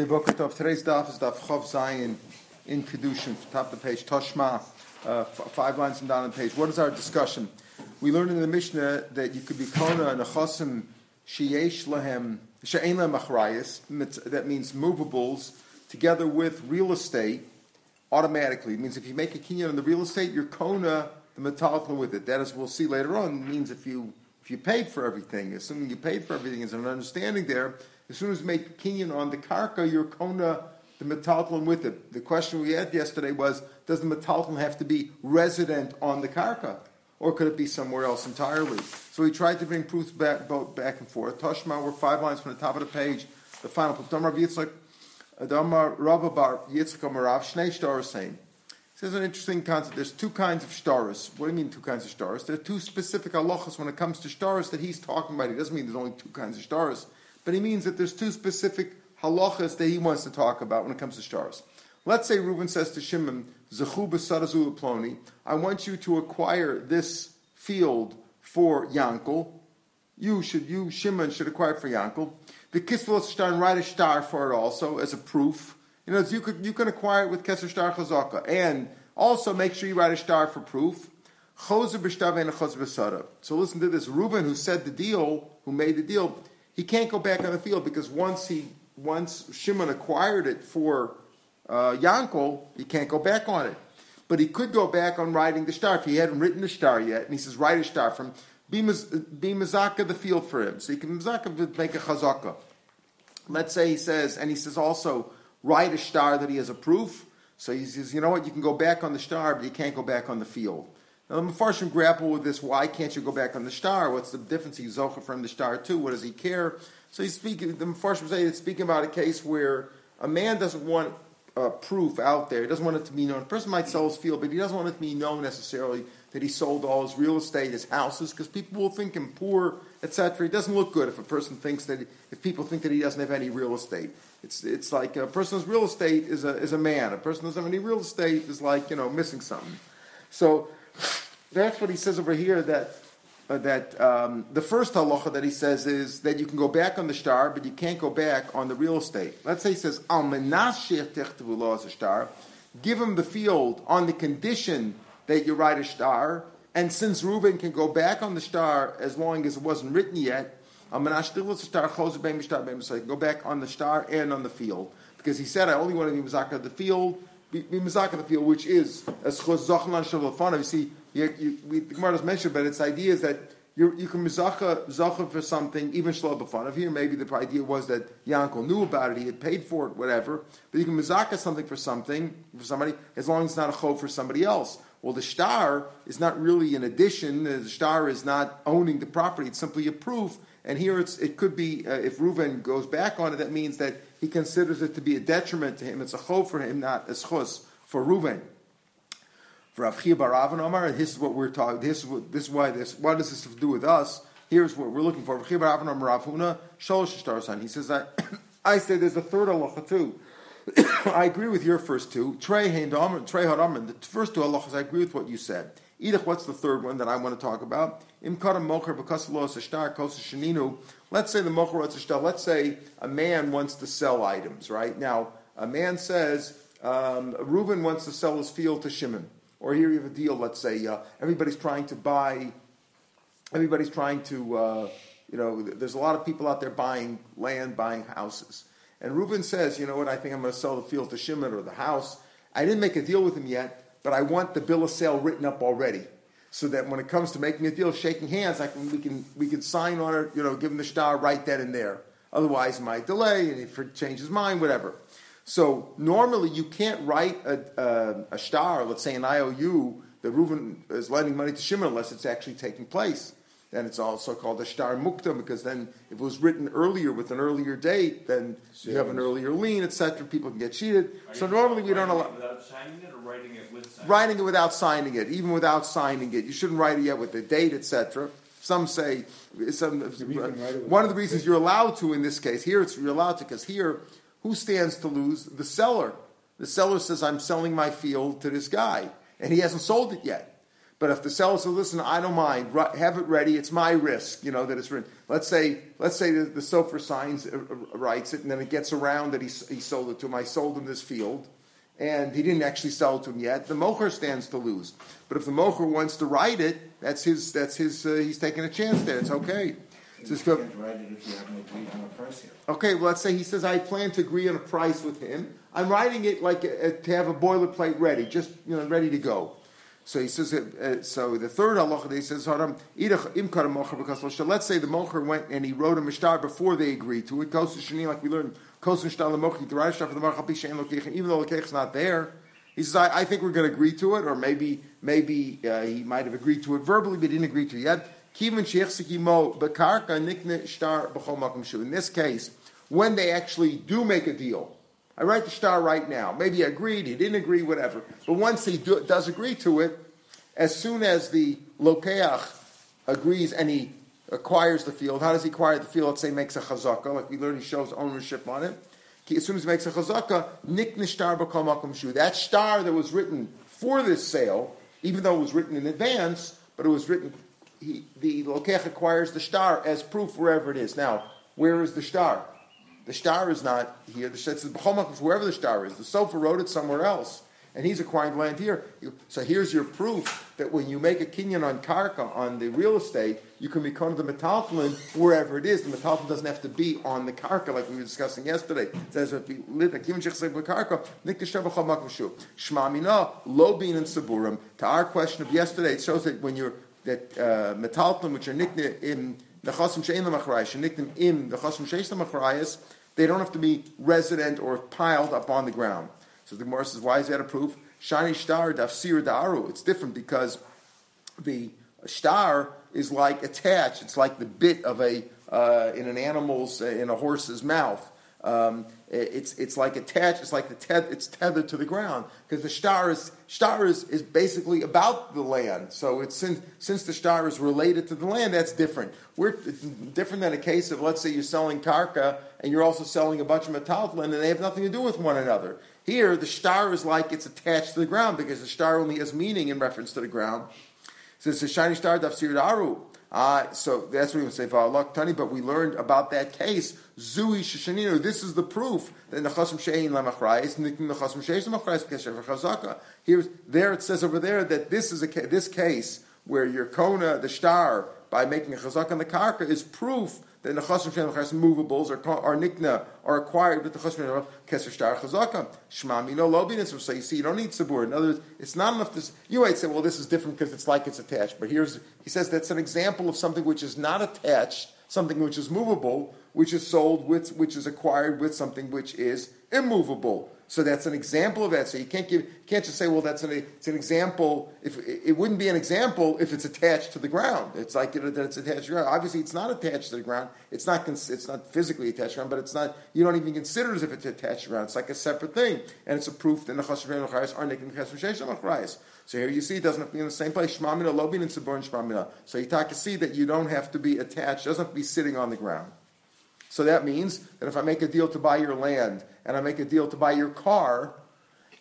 Okay, Boker Tov. Today's daf is daf Chaf Zayin in Kedushin, top of the page, Toshma, uh, five lines from down the page. What is our discussion? We learned in the Mishnah that you could be Kona and a Chosim Sheyesh Lahem, She'en Lahem that means movables, together with real estate, automatically. It means if you make a kinyan on the real estate, you're Kona the metalton with it. That, as we'll see later on, means if you if you paid for everything, assuming you paid for everything, is an understanding there. As soon as you make kinyan on the karka, you're kona the metalton with it. The question we had yesterday was, does the metalton have to be resident on the karka? Or could it be somewhere else entirely? So we tried to bring proofs back, both back and forth. Toshma, we're five lines from the top of the page. The final proof. Damar Yitzchak, uh, Damar Ravabar Yitzchak Amarav, Shnei Shtar saying. This is an interesting concept. There's two kinds of shtaris. What do you mean two kinds of shtaris? There are two specific halachas when it comes to shtaris that he's talking about. He doesn't mean there's only two kinds of shtaris, but he means that there's two specific halachas that he wants to talk about when it comes to shtaris. Let's say Reuben says to Shimon, Zechu b'sarazul ploni, I want you to acquire this field for Yankel. You should, you, Shimon, should acquire it for Yankel. The Kisvel star and write a star for it also as a proof. You know, you could you can acquire it with Keser Star Chazaka, and also make sure you write a star for proof. So listen to this. Reuben, who said the deal, who made the deal, he can't go back on the field because once he once Shimon acquired it for uh, Yankel, he can't go back on it. But he could go back on writing the star if he hadn't written the star yet. And he says, write a star from be, be mazaka the field for him. So he can mazaka make a chazaka. Let's say he says, and he says also, write a star that he has a proof. So he says, you know what, you can go back on the star, but you can't go back on the field. Now the Mepharshim grapple with this. Why can't you go back on the star? What's the difference? He's zocha from the star too. What does he care? So he's speaking. The Mepharshim say it's speaking about a case where a man doesn't want uh, proof out there. He doesn't want it to be known. A person might sell his field, but he doesn't want it to be known necessarily that he sold all his real estate, his houses, because people will think him poor, etc. It doesn't look good if a person thinks that if people think that he doesn't have any real estate. It's it's like a person's real estate is a is a man. A person doesn't have any real estate is like you know missing something. So that's what he says over here that. Uh, that um, the first halacha that he says is that you can go back on the star, but you can't go back on the real estate. Let's say he says al star, give him the field on the condition that you write a star, and since Reuben can go back on the star as long as it wasn't written yet, an star go back on the star and on the field. Because he said, I only want to be Mazaka the field, be, be the field, which is as Zochlan Shalafana. You see, you, you, we, the Gemara does mention, but its idea is that you, you can mizacha zacha for something, even Of Here, maybe the idea was that Yankel knew about it, he had paid for it, whatever. But you can mizaka something for something for somebody as long as it's not a chov for somebody else. Well, the star is not really an addition. The star is not owning the property. It's simply a proof. And here it could be, uh, if Reuven goes back on it, that means that he considers it to be a detriment to him. It's a chov for him, not a schus for Reuven. For Avchia Baravan Omar, and this is what we're talking. This is what, this is why this. What does this have to do with us? Here's what we're looking for. Avchia Baravan Omar Ravhuna Shalosh Shtar He says that I say there's a third halacha too. I agree with your first two. Trey Trey Hadamer. The first two halachas, I agree with what you said. Edith, what's the third one that I want to talk about? Imkara mocher b'kasalos ashtar kosa sheninu. Let's say the mocher ashtar. Let's say a man wants to sell items. Right now, a man says um, Reuben wants to sell his field to Shimon, or here you have a deal. Let's say uh, everybody's trying to buy. Everybody's trying to. Uh, you know, there's a lot of people out there buying land, buying houses. And Reuben says, you know what, I think I'm going to sell the field to Shimon or the house. I didn't make a deal with him yet, but I want the bill of sale written up already. So that when it comes to making a deal, shaking hands, I can, we, can, we can sign on it, you know, give him the star right then and there. Otherwise, it might delay, and if he changes his mind, whatever. So normally you can't write a, a, a star, let's say an IOU, that Reuben is lending money to Shimon unless it's actually taking place. And it's also called a star mukta because then if it was written earlier with an earlier date, then you have an earlier lien, etc. People can get cheated. Are so normally we don't allow without signing it or writing it with signing writing it without signing it, even without signing it. You shouldn't write it yet with the date, etc. Some say some, one of the reasons you're allowed to in this case here it's you're allowed to because here who stands to lose the seller. The seller says I'm selling my field to this guy and he hasn't sold it yet. But if the seller says, "Listen, I don't mind. Have it ready. It's my risk. You know that it's written." Let's say, let's say the, the Sofer signs uh, uh, writes it, and then it gets around that he, he sold it to him. I sold him this field, and he didn't actually sell it to him yet. The mocher stands to lose. But if the mocher wants to write it, that's his. That's his. Uh, he's taking a chance there. It's okay. You Just go- can't write it if you haven't agreed on a price yet. Okay, well, let's say he says, I plan to agree on a price with him. I'm writing it like uh to have a boilerplate ready, just, you know, ready to go. So he says, uh, uh, so the third halacha, he says, "Haram, because let's say the mocher went and he wrote a mishtar before they agreed to it. Kos shani, like we learned, kos mishtar lemocher, shtar for the mocher, hapi she'en lo keich, even though the keich's not there. He says, I, I think we're going to agree to it, or maybe maybe uh, he might have agreed to it verbally, but he didn't agree to it yet. In this case, when they actually do make a deal, I write the star right now. Maybe he agreed, he didn't agree, whatever. But once he do, does agree to it, as soon as the lokeach agrees and he acquires the field, how does he acquire the field? Let's say he makes a chazaka, like we learned, he shows ownership on it. As soon as he makes a chazaka, nik nishtar b'kol makom shu. That star that was written for this sale, even though it was written in advance, but it was written, he, the lokeach acquires the star as proof wherever it is. Now, where is the star? The star is not here. The says b'chol makom shu, wherever the star is. The sofa wrote it somewhere else and he's acquiring land here. So here's your proof that when you make a kinyan on karka, on the real estate, you can become the metaltalin wherever it is. The metaltalin doesn't have to be on the karka like we were discussing yesterday. It says. Shmamina, lo bin and saburim. To our question of yesterday, it shows that when you're, that uh, metaltalin, which are nikne in the chasim she'en l'machrayas, niknim im the chasim she'es l'machrayas, they don't have to be resident or piled up on the ground. So the Gemara says, why is that a proof? Shani star dafsir da'aru. It's different because the star is like attached. It's like the bit of a uh, in an animal's uh, in a horse's mouth. Um, it's it's like attached. It's like the it's tethered to the ground because the star is star is, is basically about the land. So it's since since the star is related to the land, that's different. We're different than a case of let's say you're selling karka and you're also selling a bunch of metaltalin and they have nothing to do with one another. Here, the star is like it's attached to the ground because the star only has meaning in reference to the ground. So it's a shiny star dafsir daru. Uh, so that's what we would say tani. But we learned about that case. Zui sheshaninu. This is the proof that nechasam shein lamachrayis nikim nechasam shein lamachrayis kesher v'chazaka. Here's there it says over there that this is a this case where your kona the star by making a chazaka on the karka is proof the chasam shein lamachrayis movables are are nikna are acquired with the chasam shein kesher star chazaka. Shmami no lobinus. So you see, you don't need sabur. In other words, it's not enough. To, you might say, well, this is different because it's like it's attached. But here's he says that's an example of something which is not attached, something which is movable, which is sold with, which is acquired with something which is immovable. So that's an example of that. So you can't give, can't just say, well, that's an, it's an example. If it wouldn't be an example if it's attached to the ground, it's like that it's attached to the ground. Obviously, it's not attached to the ground. It's not, it's not physically attached to the ground, but it's not. You don't even consider it as if it's attached to the ground. It's like a separate thing, and it's a proof that the chashavim are nikim chashavim So here you see it doesn't have to be in the same place. Shmamina lobin and shmamina. So you can see that you don't have to be attached. Doesn't have to be sitting on the ground. So that means that if I make a deal to buy your land and I make a deal to buy your car,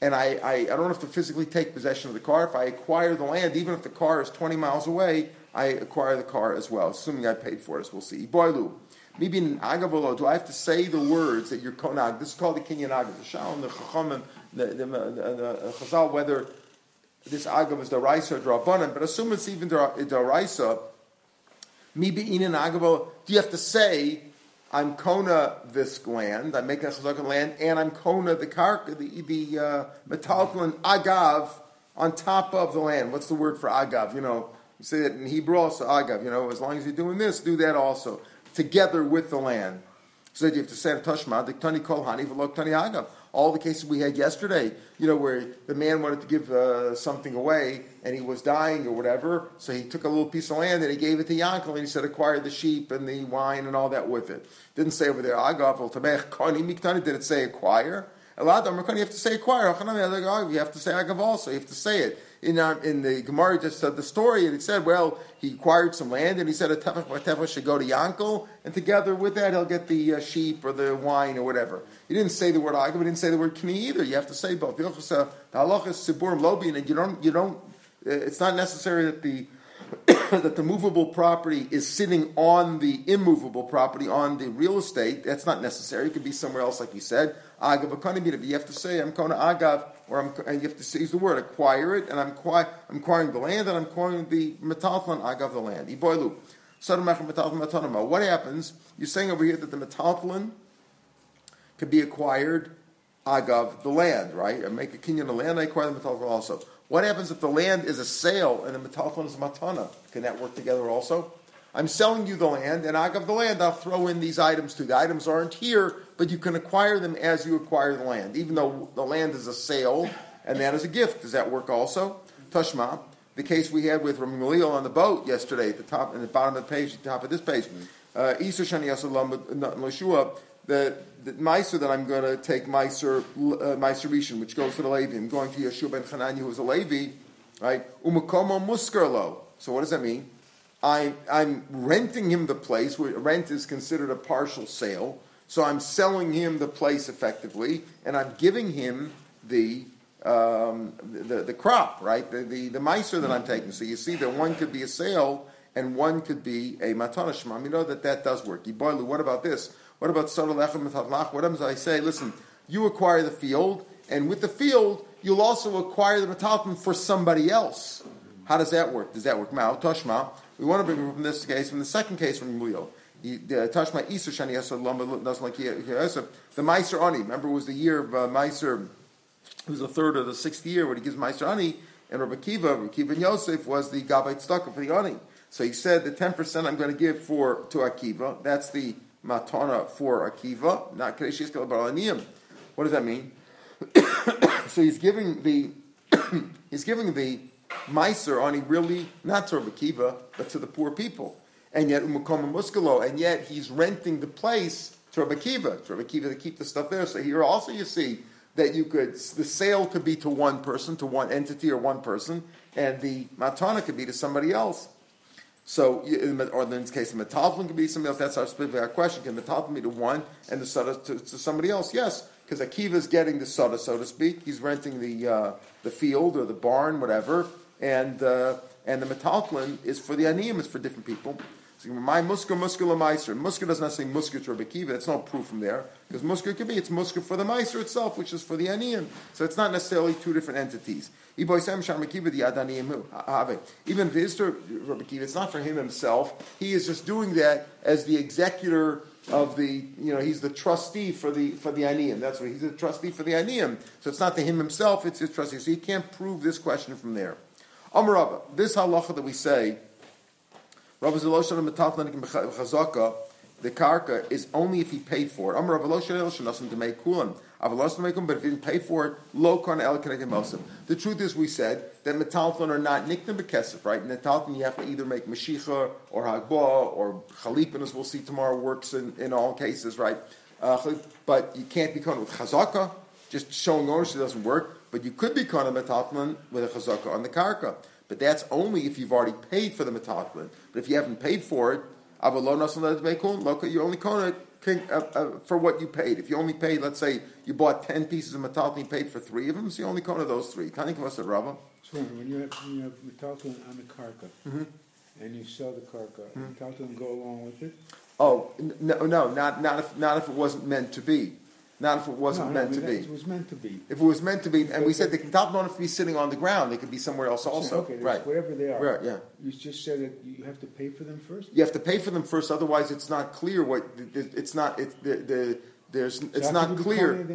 and I, I, I don't have to physically take possession of the car, if I acquire the land, even if the car is 20 miles away, I acquire the car as well, assuming I paid for it, as we'll see. Boilu. Maybe in Agavolo, do I have to say the words that you're konag? This is called the Kinyan Agav. The Shalom, the Chachamim, the, the, the, Chazal, whether this Agav is d'Oraisa or Drabanan, but assume it's even d'Oraisa. Maybe in an Agavolo, do you have to say, I'm Kona this land, I'm making a chazaka land, and I'm Kona the karka, the, the uh, metaltalin agav on top of the land. What's the word for agav? You know, you say it in Hebrew also, agav. You know, as long as you're doing this, do that also, together with the land. So that you have to say Tashma, the Tani Kol Hani, Tani Agav. All the cases we had yesterday, you know, where the man wanted to give uh, something away and he was dying or whatever, so he took a little piece of land and he gave it to Yankel and he said, acquire the sheep and the wine and all that with it. Didn't say over there, Agav, El Tamech, Kani Miktani, did it say acquire? A lot of them, you have to say acquire. You have to say Agav also, you have to say it in, our, in the Gemara just said the story, and it said, well, he acquired some land, and he said a tefach tefach should go to Yankel, and together with that, he'll get the uh, sheep or the wine or whatever. He didn't say the word agav, he didn't say the word kni either. You have to say both. The halacha is siburim lobin, and you don't, you don't, uh, it's not necessary that the that the movable property is sitting on the immovable property on the real estate. That's not necessary. It could be somewhere else, like you said. Agav. You have to say I'm kona agav, or I'm, and you have to use the word acquire it, and I'm, acquire, I'm acquiring the land, and I'm acquiring the metalton agav the land. Iboilu. What happens? You're saying over here that the metalton could be acquired agav the land, right? I make a kinyan the land, I acquire the metalton also. What happens if the land is a sale and the metalton is a matana? Can that work together also? I'm selling you the land, and agav the land, I'll throw in these items too. The items aren't here, but you can acquire them as you acquire the land, even though the land is a sale and that is a gift. Does that work also? Tashma, the case we had with Ramulio on the boat yesterday at the top and the bottom of the page, the top of this page. Uh, Isa Shani Lashua, the the Meiser that I'm going to take Meiser uh, which goes to the Levi. I'm going to Yeshua ben Chananya, who's a Levi, right? Umakomo Muskerlo. So what does that mean? I, I'm renting him the place. Where rent is considered a partial sale. So I'm selling him the place effectively, and I'm giving him the um, the, the crop, right? The, the, the miser that I'm taking. So you see that one could be a sale and one could be a matana shema. You know that that does work. Yiboilu, what about this? What about soda lechem What happens I say, listen, you acquire the field, and with the field, you'll also acquire the metalton for somebody else. How does that work? Does that work? Mao, Toshma. We want to bring from this case, from the second case from Mulio. Tashma Isur Shani doesn't like the Meiser Ani. Remember, it was the year of uh, Meiser, was the third or the sixth year when he gives Meiser Ani, and Rabbi Kiva, Rabbi Kiva and Yosef was the Gabait Stucker for the Ani. So he said the 10% I'm going to give for to Akiva, that's the matana for Akiva, not Kadeshis Kalabalaniyim. What does that mean? so he's giving the he's giving the Meiser on really not to Akiva, but to the poor people. And yet Umakoma Muskalo, and yet he's renting the place to Rabbi Akiva, to Rabbi Akiva to keep the stuff there. So here also you see that you could the sale could be to one person, to one entity or one person, and the matana could be to somebody else. So, or in this case, the metalton can be somebody else. That's our specific question. Can the metalton be to one and the soda to, to somebody else? Yes, because Akiva is getting the soda, so to speak. He's renting the uh, the field or the barn, whatever, and uh, and the metalton is for the aniyim. It's for different people. So my muska muska meiser. Muska does not say muska to Rabbi. That's no proof from there because muska could be it's muska for the meiser itself, which is for the aniyim. So it's not necessarily two different entities. Even to Rabbi Kiva, it's not for him himself. He is just doing that as the executor of the, you know, he's the trustee for the for the aniyim. That's what he's the trustee for the aniyim. So it's not to him himself; it's his trustee. So he can't prove this question from there. Amar this halacha that we say, Rabbi Zeloshan Chazaka, the karka is only if he paid for it. Amar Rabbi Zeloshan to make kulan. But if he didn't pay for it, lo karna el The truth is, we said that metalton are not nikna bekesef, right? Metalton you have to either make mashicha or hagba or chalipin, as we'll see tomorrow, works in, in all cases, right? Uh, but you can't be with chazaka. Just showing ownership doesn't work. But you could be kana metalton with a chazaka on the karka. But that's only if you've already paid for the metalton. But if you haven't paid for it, you only kona uh, uh, for what you paid. If you only paid, let's say you bought ten pieces of metal and you paid for three of them, so you only count of those three. Tani kavasa Rava. So when you have, when you have metal on the karka mm-hmm. and you sell the karka, mm-hmm. metal go along with it. Oh no, no, not not if not if it wasn't meant to be. Not if it wasn't no, meant no, to be. It was meant to be. If it was meant to be, and we said the top don't have to be sitting on the ground; they could be somewhere else also. Okay, right? Wherever they are. Right. Yeah. You just said that you have to pay for them first. You have to pay for them first, otherwise it's not clear what it's not. It's the, the there's it's so not clear.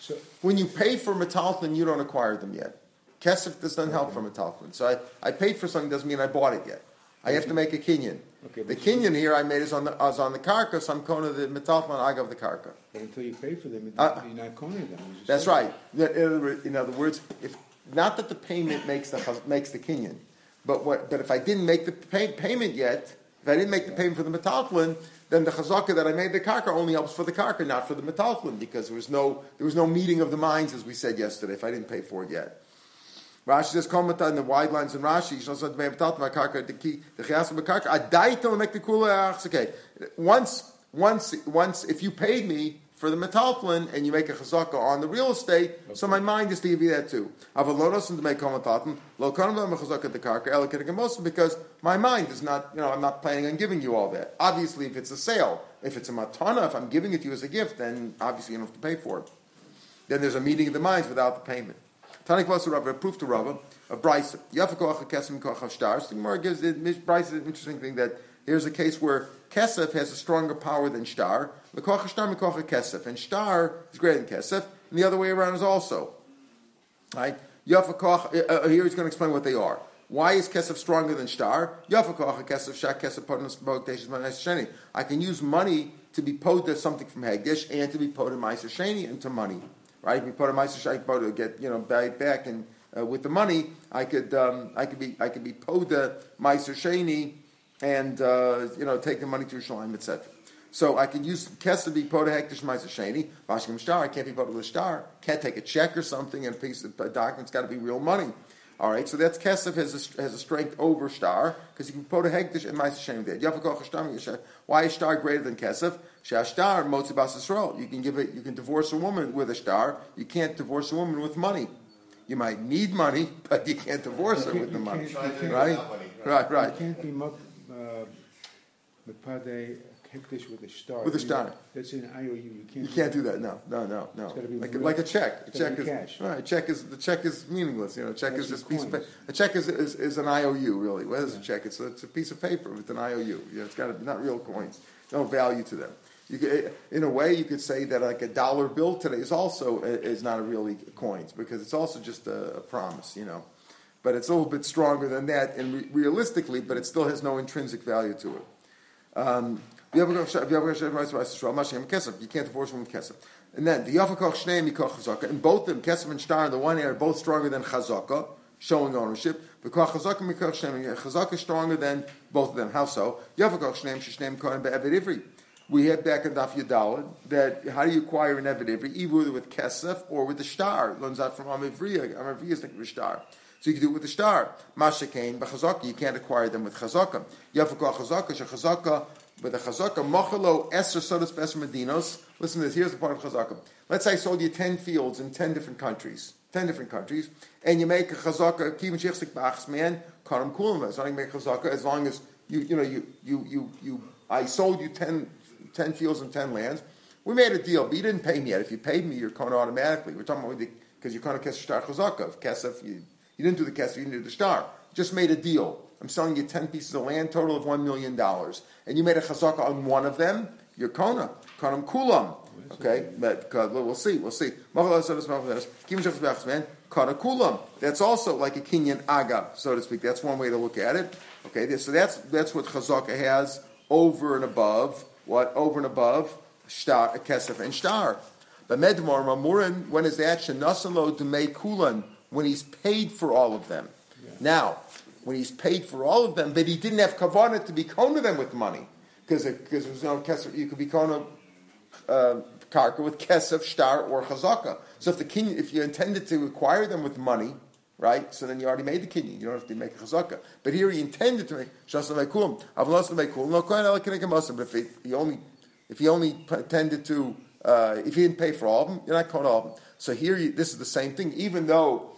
So when you pay for metalton, you don't acquire them yet. Kesef doesn't okay. help for metalton. So I, I paid for something doesn't mean I bought it yet. I have to make a kinyan. Okay, the kinyan here I made is on the is on the karka, so I'm kona the metalman I of the karka. But until you pay for them, uh, you're not kona them. That's right. In other words, if not that the payment makes the makes the kinyan, but what? But if I didn't make the pay, payment yet, if I didn't make the payment for the metalman, then the chazaka that I made the karka only helps for the karka, not for the metalman, because there was no there was no meeting of the minds as we said yesterday. If I didn't pay for it yet. Rashi says comment in the wide lines in Rashi. Ah, okay, once once once if you paid me for the metaltlin and you make a chazaka on the real estate, so my mind is to give you that too. Avalodos and to make metaltlin, lo kanam chazaka the karka elikedegamosim because my mind is not, you know, I'm not planning on giving you all that. Obviously, if it's a sale, if it's a matana, if I'm giving it to you as a gift, then obviously you don't have to pay for it. Then there's a meeting of the minds without the payment. Tani Kvasu Rava, proof to Rava, a Brisa. Yafakoach Kesim Kochav Shtar. So the Gemara gives the Brisa an interesting thing that here's a case where Kesef has a stronger power than Shtar. Mekocha Shtar, Mekocha Kesef. And Shtar is greater than Kesef, and the other way around is also. Right? Yafakoch, uh, uh, here he's going to explain what they are. Why is Kesef stronger than Shtar? Yafakoch Kesef Shak Kesef Sheni. I can use money to be paid something from Hagdish and to be in Meiser Sheni into money. Right? If put a Meiser Sheni to get you know back, and uh, with the money, I could um, I could be I could be poda Meiser Sheni and uh, you know take the money to Yerushalayim, etc. So I can use to be poda hektish Meiser Sheni. Vashkim Shtar, I can't be poda Shtar. Can't take a check or something and a piece of a document's got to be real money. All right, so that's Kesef has a, has a strength over Star because you can put a hegdish and Ma'aser Shem there. Why is Star greater than Kesef? Shashtar Motzi Bas Yisrael. You can give it. You can divorce a woman with a star. You can't divorce a woman with money. You might need money, but you can't divorce her with the money, right? Right, right. You can't be uh, mepade hektish with a star. With a star. That's an IOU. You can't. You can't do that. No, no, no, no. Like, like a check. A check is cash. right. A check is the check is meaningless. You know, a check That's is just a piece of pa- coins. a check is, is, is an IOU really. What is a check? It's a, it's a piece of paper with an IOU. You know, it's got to, not real coins. No value to them. You could, in a way, you could say that like a dollar bill today is also is not a really coins because it's also just a, a promise. You know, but it's a little bit stronger than that, and re- realistically, but it still has no intrinsic value to it. Um, you can't divorce from kesef. And then the Yafakach Shnei Mikach Chazaka, and both them, Kesef and Shtar, on the one hand, are both stronger than Chazaka, showing ownership. Because Chazaka Mikach Shnei, Chazaka is stronger than both of them. How so? Yafakach Shnei Shneim Kohen Be'evet Ivri. We had back in Daf Yadalad that how do you acquire an Evid Ivri, either with Kesef or with the star. It learns out from Amivriya. Amivriya is like the Shtar. So you can do it with the star. Masha Kain, Chazaka, you can't acquire them with Chazaka. Yafakah Chazaka, Shechazaka, but the Chazaka, Machalo, Esther, Sodas, Beser Medinos. Listen to this, here's the part of Chazaka. Let's say I sold you 10 fields in 10 different countries. 10 different countries. And you make a Chazaka, Kivin Shechsik Bachs, man, Karam Kulam. I make Chazaka as long as you, you know, you, you, you, you, I sold you 10, 10 fields and 10 lands. We made a deal, but you didn't pay me yet. If you paid me, you're Kona automatically. We're talking about because you're Kona Kesef Shtar Chazaka. If Kesef, you, you didn't do the Kesef, you didn't do the Shtar. Just made a deal. I'm selling you 10 pieces of land, total of $1 million. And you made a chazaka on one of them, you're Kona. Konam Kulam. Okay? But, uh, we'll see, we'll see. Kana Kulam. That's also like a Kinyan Aga, so to speak. That's one way to look at it. Okay? So that's, that's what chazaka has over and above, what? Over and above Shtar, Kesef and Shtar. But Medmar Mamurin, when is that? Demei Kulan, when he's paid for all of them. Now, when he's paid for all of them, but he didn't have kavanah to be kona them with money, because because there was no kesef. You could be kona uh, karka with kesef, shtar, or chazaka. So if the king, if you intended to acquire them with money, right? So then you already made the kinyan. You don't have to make a chazaka. But here he intended to make shasam mekulim. Avlos mekulim. No kohen elakinik But if he, only if he only intended to uh, if he didn't pay for all of them, you're not kona all of them. So here, you, this is the same thing. Even though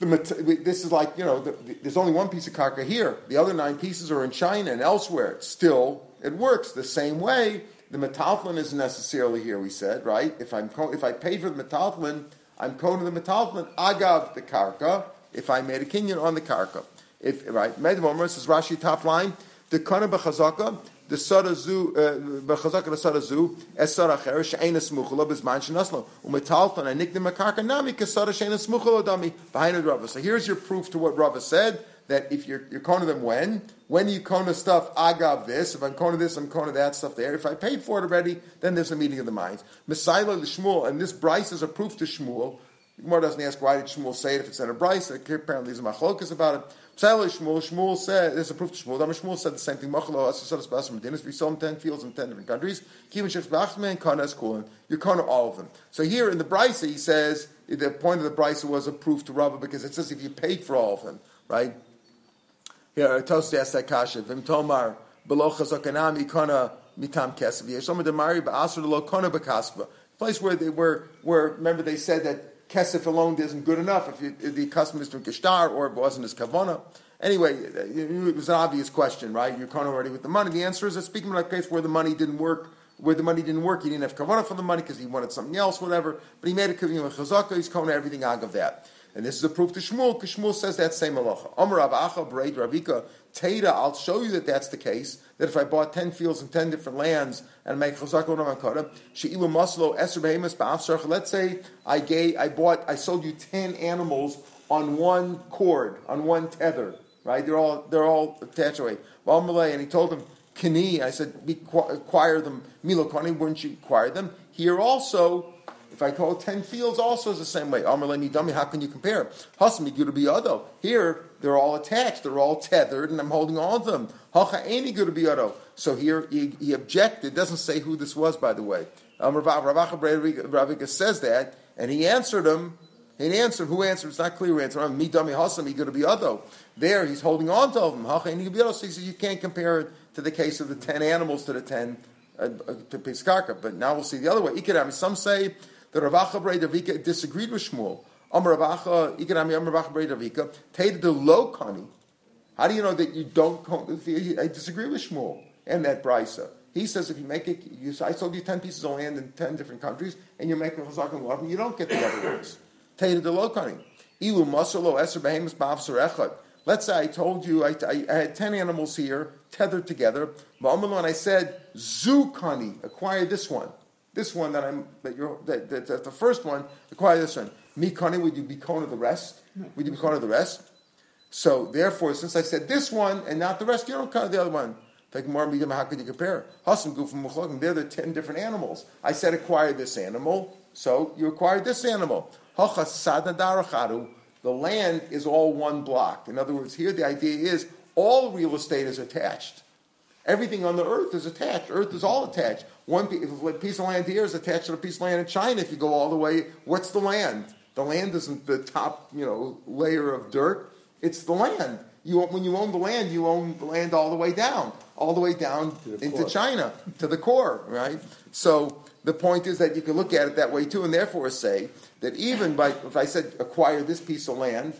the, this is like, you know, the, the- there's only one piece of karka here. The other nine pieces are in China and elsewhere. Still, it works the same way. The metaltlin isn't necessarily here, we said, right? If, I'm if I paid for the metaltlin, I'm going to the metaltlin, agav the karka, if I made a kinyan on the karka. If, right? Medvomer says Rashi top line, the kana b'chazaka, the sadazu, uh, b'chazaka the sadazu, es sadacher, she'ena smuchalo, b'zman shenaslo, umetalton, and nikdim akarka nami, kasada she'ena smuchalo dami, behind the Rava. So here's your proof to what Rava said, that if you're, you're kona them when, when you kona stuff, agav this, if I'm kona this, I'm kona that stuff there. If I paid for it already, then there's a meeting of the minds. Messiah the Shmuel, and this Brisa is a proof to Shmuel, Gemara doesn't ask why did Shmuel say it if it's in a Brisa. Apparently, there's a machlokas about it. Psalei Shmuel, Shmuel said, there's a proof to Shmuel. Dama Shmuel said the same thing. Machlo, Asasas Basam Medinas. We sold 10 fields in 10 different countries. Kivin Shechs Bachman, Kana Eskulin. You're Kana all of them. So here in the Brisa, he says, the point of the Brisa was a proof to Rabbah because it says if you paid for all of them, right? Here, Toast asked that kasha. Vim Tomar, below kana mitam kesef. Yeshom demari ba'asr lo kona b'kasba. Place where they were, where remember they said that kesef alone isn't good enough if, you, if the customer is to kishtar or it wasn't his kavona. Anyway, it was an obvious question, right? You're kind already with the money. The answer is that speaking about a case where the money didn't work, where the money didn't work, he didn't have kavana for the money because he wanted something else, whatever. But he made a kavana chazaka. He's kona everything out of that. And this is a proof to Shmuel, because Shmuel says that same halacha. Rav Acha, Braid, Ravika, Teda, I'll show you that that's the case, that if I bought 10 fields in 10 different lands and make chazak on Amakara, She'ilu Maslo, Eser Behemus, Ba'af let's say I gave, I bought, I sold you 10 animals on one cord, on one tether, right? They're all, they're all attached away. And he told him, Kani, I said, acquire them, Milo Kani, wouldn't you acquire them? Here also, if I call 10 fields, also is the same way. Amaleni dummy, how can you compare? Hasmi Gurubiyado. Here, they're all attached, they're all tethered, and I'm holding on to them. Hacha Eni Gurubiyado. So here he, he objected, doesn't say who this was, by the way. Um, Ravika says that, and he answered him. He answered, who answered? It's not clear who answered. Me dummy hasam, he gonna be other. There, he's holding on to them. Hacha any gurubiyodo. So he says you can't compare it to the case of the ten animals to the ten uh, uh to Piskarka. But now we'll see the other way. Some say the Ravacha Brei Davika disagreed with Shmuel. Amar Ravacha, Ikanami Amar Ravacha Brei Davika, Tate the low kani. How do you know that you don't? I disagree with Shmuel and that brisa. He says if you make it, you, I sold you ten pieces of land in ten different countries, and you make a chazak and love, you don't get the other ones. Tate the low kani. Ilu masalo eser behemus ba'af Let's say I told you I, I, I, had ten animals here tethered together. And I said, Zukani, acquire this one. This one that I'm that you're that, that, that the first one, acquire this one. Me Kani, would you be Kona the rest? Would you be Kona the rest? So therefore, since I said this one and not the rest, you don't count the other one. Like more medium, how could you compare? Gufim Muchlogim, they're the ten different animals. I said acquire this animal, so you acquired this animal. The land is all one block. In other words, here the idea is all real estate is attached. Everything on the earth is attached. Earth is all attached. One piece of land here is attached to a piece of land in China. If you go all the way, what's the land? The land isn't the top, you know, layer of dirt. It's the land. You, when you own the land, you own the land all the way down, all the way down into core. China, to the core, right? So the point is that you can look at it that way too, and therefore say that even by, if I said acquire this piece of land,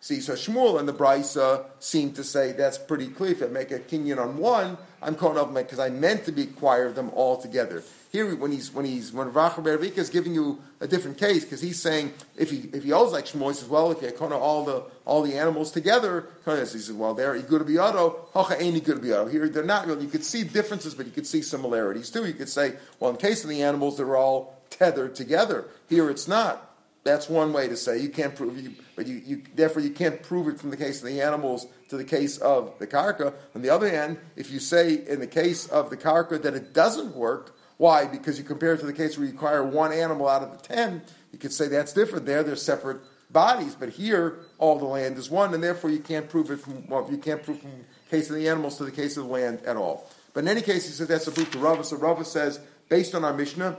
See, so Shmuel and the Brisa seem to say that's pretty clear. If I make a kinyan on one, I'm calling up because I meant to be acquire them all together. Here, when he's when he's when Rav Acha Brei D'Rav Ika is giving you a different case because he's saying if he if he owes like Shmuel, he says, well, if you kind of all the all the animals together, he says, well, they're auto, hacha ain't auto. Here, they're not. You could see differences, but you could see similarities too. You could say, well, in case of the animals, they're all tethered together. Here, it's not. That's one way to say you can't prove it, but you, you, therefore you can't prove it from the case of the animals to the case of the karka. On the other hand, if you say in the case of the karka that it doesn't work, why? Because you compare it to the case where you acquire one animal out of the ten, you could say that's different. There, they're separate bodies, but here all the land is one, and therefore you can't prove it from well, you can't prove from case of the animals to the case of the land at all. But in any case, he says that's a proof to Rava. So Rava says, based on our Mishnah,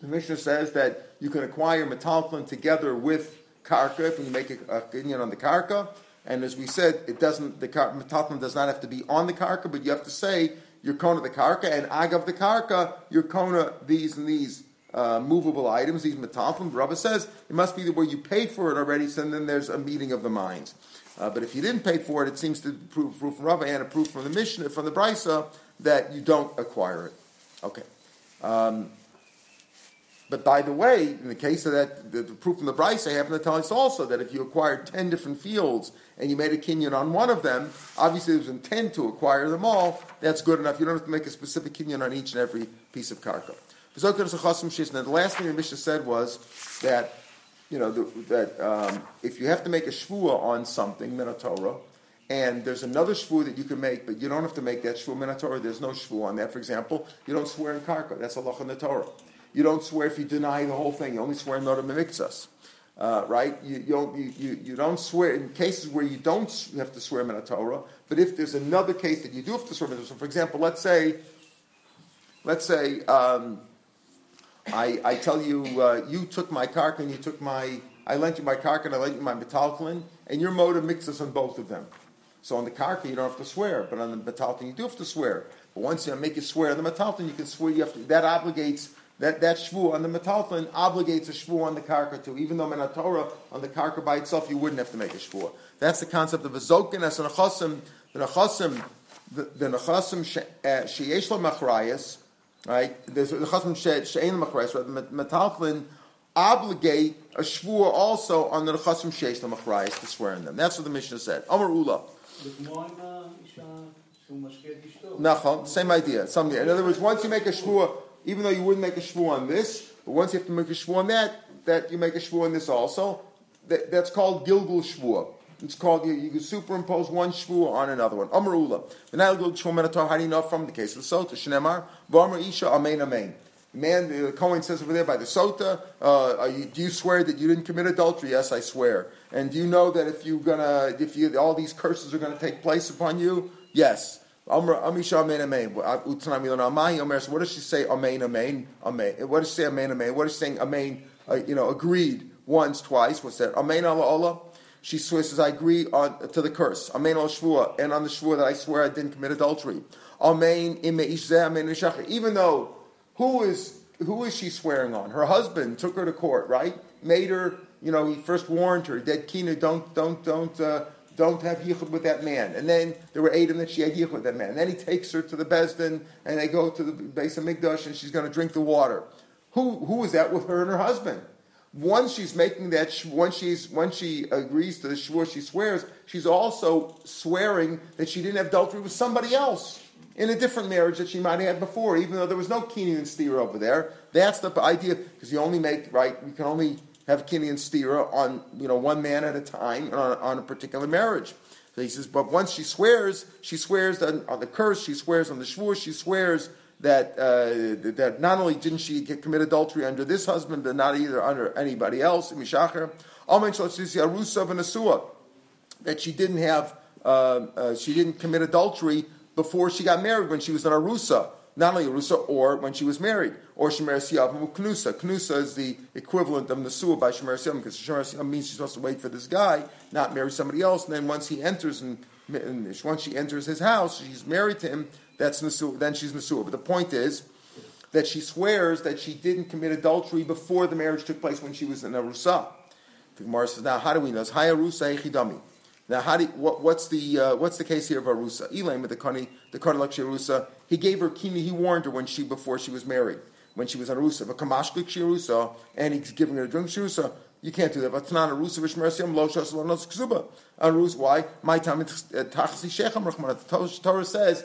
the Mishnah says that you can acquire metalton together with karka if you make a, a on the karka. And as we said, it doesn't the metalton does not have to be on the karka, but you have to say you're kona the karka and agav the karka you're kona these and these uh, movable items, these metalton. Rabba says it must be where you paid for it already, so then there's a meeting of the minds. Uh, but if you didn't pay for it, it seems to prove, prove from Rava and a proof from the Mishnah, from the Brisa, that you don't acquire it. Okay. Um, but by the way, in the case of that, the, the proof from the Brisa, I happen to tell us also that if you acquired 10 different fields and you made a kinyan on one of them, obviously there's intent to acquire them all, that's good enough. You don't have to make a specific kinyan on each and every piece of karka. Now, the last thing the Mishnah said was that, you know, the, that um, if you have to make a shvua on something, min haTorah, and there's another shvu that you can make, but you don't have to make that shvu min haTorah. There's no shvu on that. For example, you don't swear in karka. That's Allah in the Torah. You don't swear if you deny the whole thing. You only swear not mimiksas. Uh, right? You, you, don't, you, you, don't swear in cases where you don't have to swear in Torah, but if there's another case that you do have to swear in so for example, let's say, let's say um, I, I tell you, uh, you took my kark and you took my, I lent you my kark and I lent you my metalklin, and your mode mixes on both of them. So on the karka you don't have to swear, but on the metalklin you do have to swear. But once you make you swear on the metalton, you can swear. You have to. That obligates that that shvu on the metalton obligates a shvu on the karka too. Even though in Torah on the karka by itself you wouldn't have to make a shvu. That's the concept of a zokin as an achasim. The achasim, the the achasim uh, sheyesh lo machrayas, right? The achasim she'ein machrayas. Right? Metalton obligate a shvu also on the achasim sheyesh lo machrayas to swear in them. That's what the Mishnah said. Amar Ula. Nachal, same idea. Something. In other words, once you make a shvua, even though you wouldn't make a shvua on this, but once you have to make a shvua on that, that you make a shvua on this also. That, that's called gilgul shvua. It's called you, you can superimpose one shvua on another one. Amar Ula. How do you know from the case of the sota? Shnemar. V'amar isha amen amen. Man, the Cohen says over there by the sota, uh, you, do you swear that you didn't commit adultery? Yes, I swear. And do you know that if you're gonna, if you, all these curses are to take place upon you? Yes. Amen amen. What does she say? Amen amen amen. What does she say? Amen amen. What is she saying? Amen. Uh, you know, agreed once, twice. What's that? Amen Allah Allah. She swears, says, I agree on, to the curse. Amen al shvua, and on the shvua that I swear I didn't commit adultery. Amen Even though who is who is she swearing on? Her husband took her to court, right? Made her, you know, he first warned her, "Dead Kina, don't, don't, don't, uh, don't have yichud with that man." And then there were eight of them that she had yichud with that man. And then he takes her to the Besdin, and they go to the base of Migdash, and she's going to drink the water. Who who is that with her and her husband? Once she's making that, once she's once she agrees to the shvur, she swears. She's also swearing that she didn't have adultery with somebody else in a different marriage that she might have had before, even though there was no kini and steer over there. That's the idea, because you only make, right, You can only have kini and steer on, you know, one man at a time on, on a particular marriage. So he says, but once she swears, she swears on, on the curse, she swears on the shvur, she swears that uh, that not only didn't she commit adultery under this husband, but not either under anybody else, mishacher. That she didn't have, uh, uh, she didn't commit adultery before she got married when she was an Arusa. Not only Arusa, or when she was married. Or Shemer Siyav Knusa. Knusa is the equivalent of Nasua by Shemer Siyav, because Shemer Siyav means she's supposed to wait for this guy, not marry somebody else. And then once he enters, and, and once she enters his house, she's married to him, that's Nasua, then she's Nasua. But the point is, that she swears that she didn't commit adultery before the marriage took place when she was an Arusa. The Gemara says, now how do we know? It's Hayarusa Echidami. Now, how do what, what's the uh, what's the case here of Arusa? Elaim with the Kani, the Karnalak Arusa. He gave her kini. He warned her when she before she was married, when she was on Arusa. But Kamashlik Shirusa, and he's giving her a drink Shirusa. You can't do that. But not Arusa v'shmersiam lo shasalonos ksuba. Arus, why? My time uh, tachsi shechem. The Torah says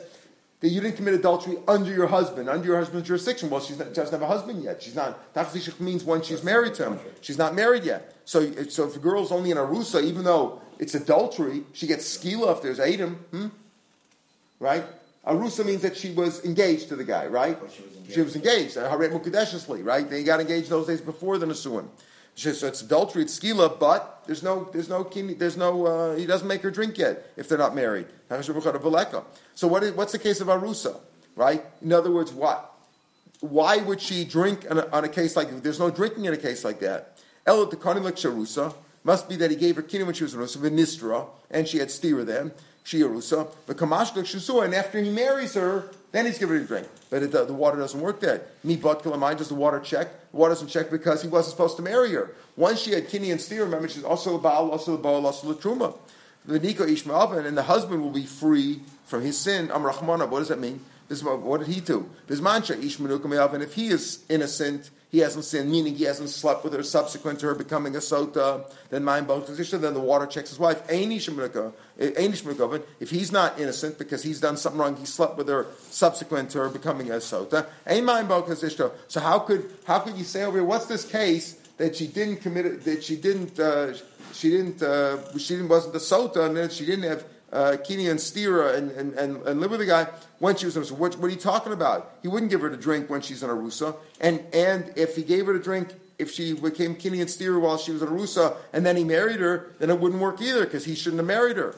that you didn't commit adultery under your husband, under your husband's jurisdiction. Well, she doesn't have a husband yet. She's not. Tachsi means when she's married to him. She's not married yet. So, so if a girl's only in Arusa, even though it's adultery. She gets skila if there's Adam. Hmm? Right? Arusa means that she was engaged to the guy, right? she was engaged. She was engaged. Haret Mukadeshesli, right? They got engaged those days before the Nasuim. So it's adultery, it's skila, but there's no, there's no, there's no, uh, he doesn't make her drink yet if they're not married. So what is, what's the case of Arusa, right? In other words, what? Why would she drink on a, on a case like, there's no drinking in a case like that. Ela Tekanilik Sharusa, must be that he gave her kingdom when she was Arusa, Vinistra, and she had stira then, she Arusa, but Kamashlik Shusua, and after he marries her, then he's her a drink. But it, the, the, water doesn't work that. Me but Kilamai, does the water check? The water doesn't check because he wasn't supposed to marry her. Once she had kini and stira, remember, she's also a Baal, also a Baal, also a Truma. The Nika Ishmael, and the husband will be free from his sin. Am Amrachmana, what does that mean? What did he do? And if he is innocent, he hasn't sinned, meaning he hasn't slept with her subsequent to her becoming a sota, then both position, then the water checks his wife. If he's not innocent because he's done something wrong, he slept with her subsequent to her becoming a sota. So how could how could you say over here, what's this case that she didn't commit it? that she didn't uh, she didn't uh, she didn't wasn't the sota and then she didn't have uh, Kini and Stira and, and, and, and live with the guy when she was in Arusa. What, what are you talking about? He wouldn't give her to drink when she's in Arusa. And, and if he gave her to drink, if she became Kini and Stira while she was in Arusa, and then he married her, then it wouldn't work either because he shouldn't have married her.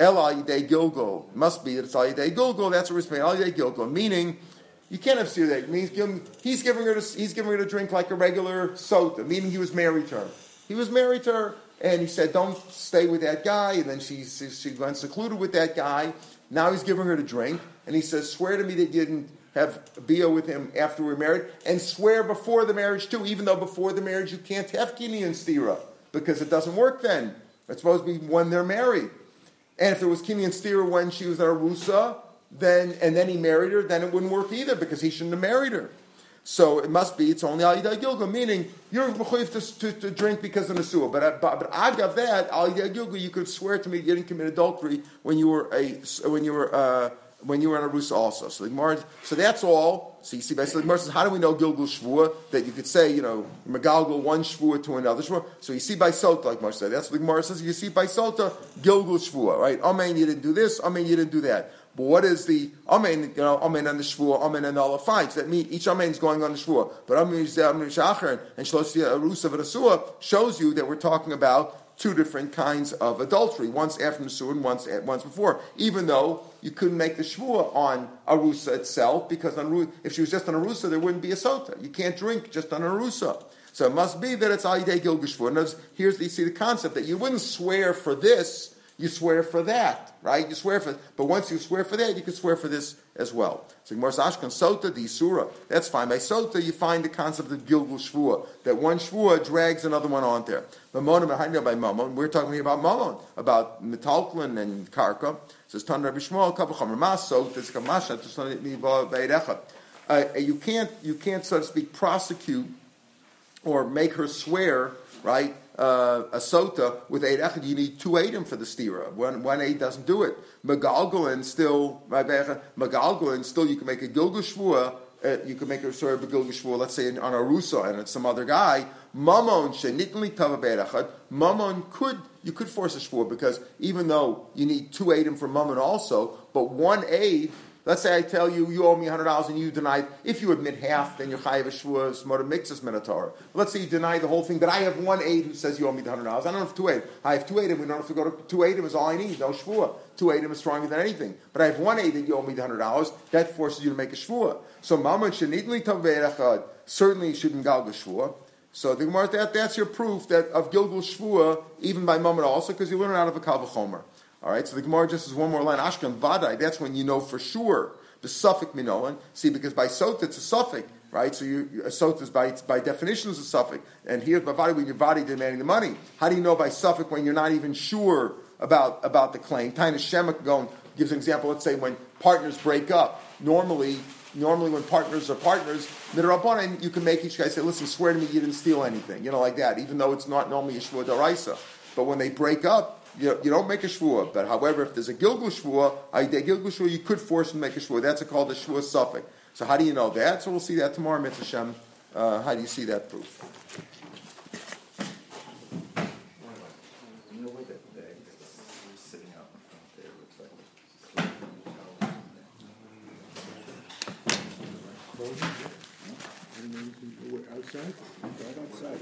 El Ayidei Gilgul. Must be that it's Ayidei Gilgul. That's what we're saying. Ayidei Gilgul. Meaning, you can't have Stira that. He's giving her he's giving her to drink like a regular sota, meaning he was married to her. He was married to her and he said, "Don't stay with that guy." And then she she went secluded with that guy. Now he's giving her to drink, and he says, "Swear to me that you didn't have bia with him after we were married, and swear before the marriage too. Even though before the marriage you can't have kini and stira because it doesn't work then. It's supposed to be when they're married. And if there was kini and stira when she was arusa, then and then he married her, then it wouldn't work either because he shouldn't have married her. So it must be it's only alida gilga, meaning you're mechuyev to, to, to drink because of nesua. But uh, but but agav that alida gilga, you could swear to me you didn't commit adultery when you were a when you were. Uh, when you were in a rusa also. So the Gemara, so that's all. So you see, basically, the Gemara says, how do we know Gilgul Shvua? That you could say, you know, Megalgul one Shvua to another Shvua. So you see by Sota, like Gemara said. That's what the Gemara says. You see by Sota, Gilgul Shvua, right? Amen, you didn't do this. Amen, you didn't do that. But what is the Amen, you know, Amen on the Shvua, Amen Allah fine. So that means each Amen is going on the Shvua. But Amen is Amen Shachar and Shloshia Arusa V'Nasua shows you that we're talking about two different kinds of adultery, once after Nesur and once, once before, even though you couldn't make the Shvua on Arusa itself, because on, if she was just on Arusa, there wouldn't be a Sota. You can't drink just on Arusa. So it must be that it's Ayidei Gilgish Shvua. Here's the, you see the concept that you wouldn't swear for this, you swear for that, right? You swear for, but once you swear for that, you can swear for this as well. So Gemara Ashkan Sota the Surah. That's fine. By Sota, you find the concept of Gilgul Shvua, that one Shvua drags another one on there. Mamon by Mamon. We're talking here about Mamon, about Metaltelin and Karka. Says Tan Rabbi Yishmael Kavachomer. This Kamasha to uh, You can't, you can't, so to speak, prosecute or make her swear, right? Uh, a sota with eid echad, you need two eidim for the stira. One, one eight doesn't do it. Megalgalin still, Megalgalin still, you can make a Gilgul Shvua, uh, you can make a story of a Gilgul Shvua, let's say on a and it's some other guy. Mamon shenitli tava. Mamon could you could force a shvua because even though you need two eidim for mamon also, but one aid Let's say I tell you you owe me hundred dollars and you deny. If you admit half, then you're chayiv shvuas modeh b'miktzas hataaneh. Let's say you deny the whole thing, but I have one aid who says you owe me the hundred dollars. I don't have two aid. I have two aid, and we don't have to go to two aid. is all I need. No shvua. Two aid is stronger than anything. But I have one aid that you owe me the hundred dollars. That forces you to make a shvua. So mamad shenidli taveirachad certainly shouldn't galga shvua. So the Gemara that that's your proof that of Gilgul Shvua, even by Mamad also, because you learn out of a Kal Vachomer. All right, so the Gemara just is one more line. Ashkan Vadai, that's when you know for sure the safek minoan. See, because by sot it's a safek, right? So you, uh, a sot is by, by definition is a safek. And here's Bavadi when your body demanding the money. How do you know by safek when you're not even sure about, about the claim? Taina Shemek gives an example. Let's say when partners break up, normally normally when partners are partners, midrabanan, you can make each guy say, listen, swear to me you didn't steal anything, you know, like that, even though it's not normally a shvua d'Oraisa. But when they break up, you, you don't make a shvua. But however, if there's a gilgul shvua, a gilgul shvua, you could force him to make a shvua. That's a called a shvua safek. So how do you know that? So we'll see that tomorrow, Mitzvah Shem. Uh, how do you see that proof? Outside? Right outside.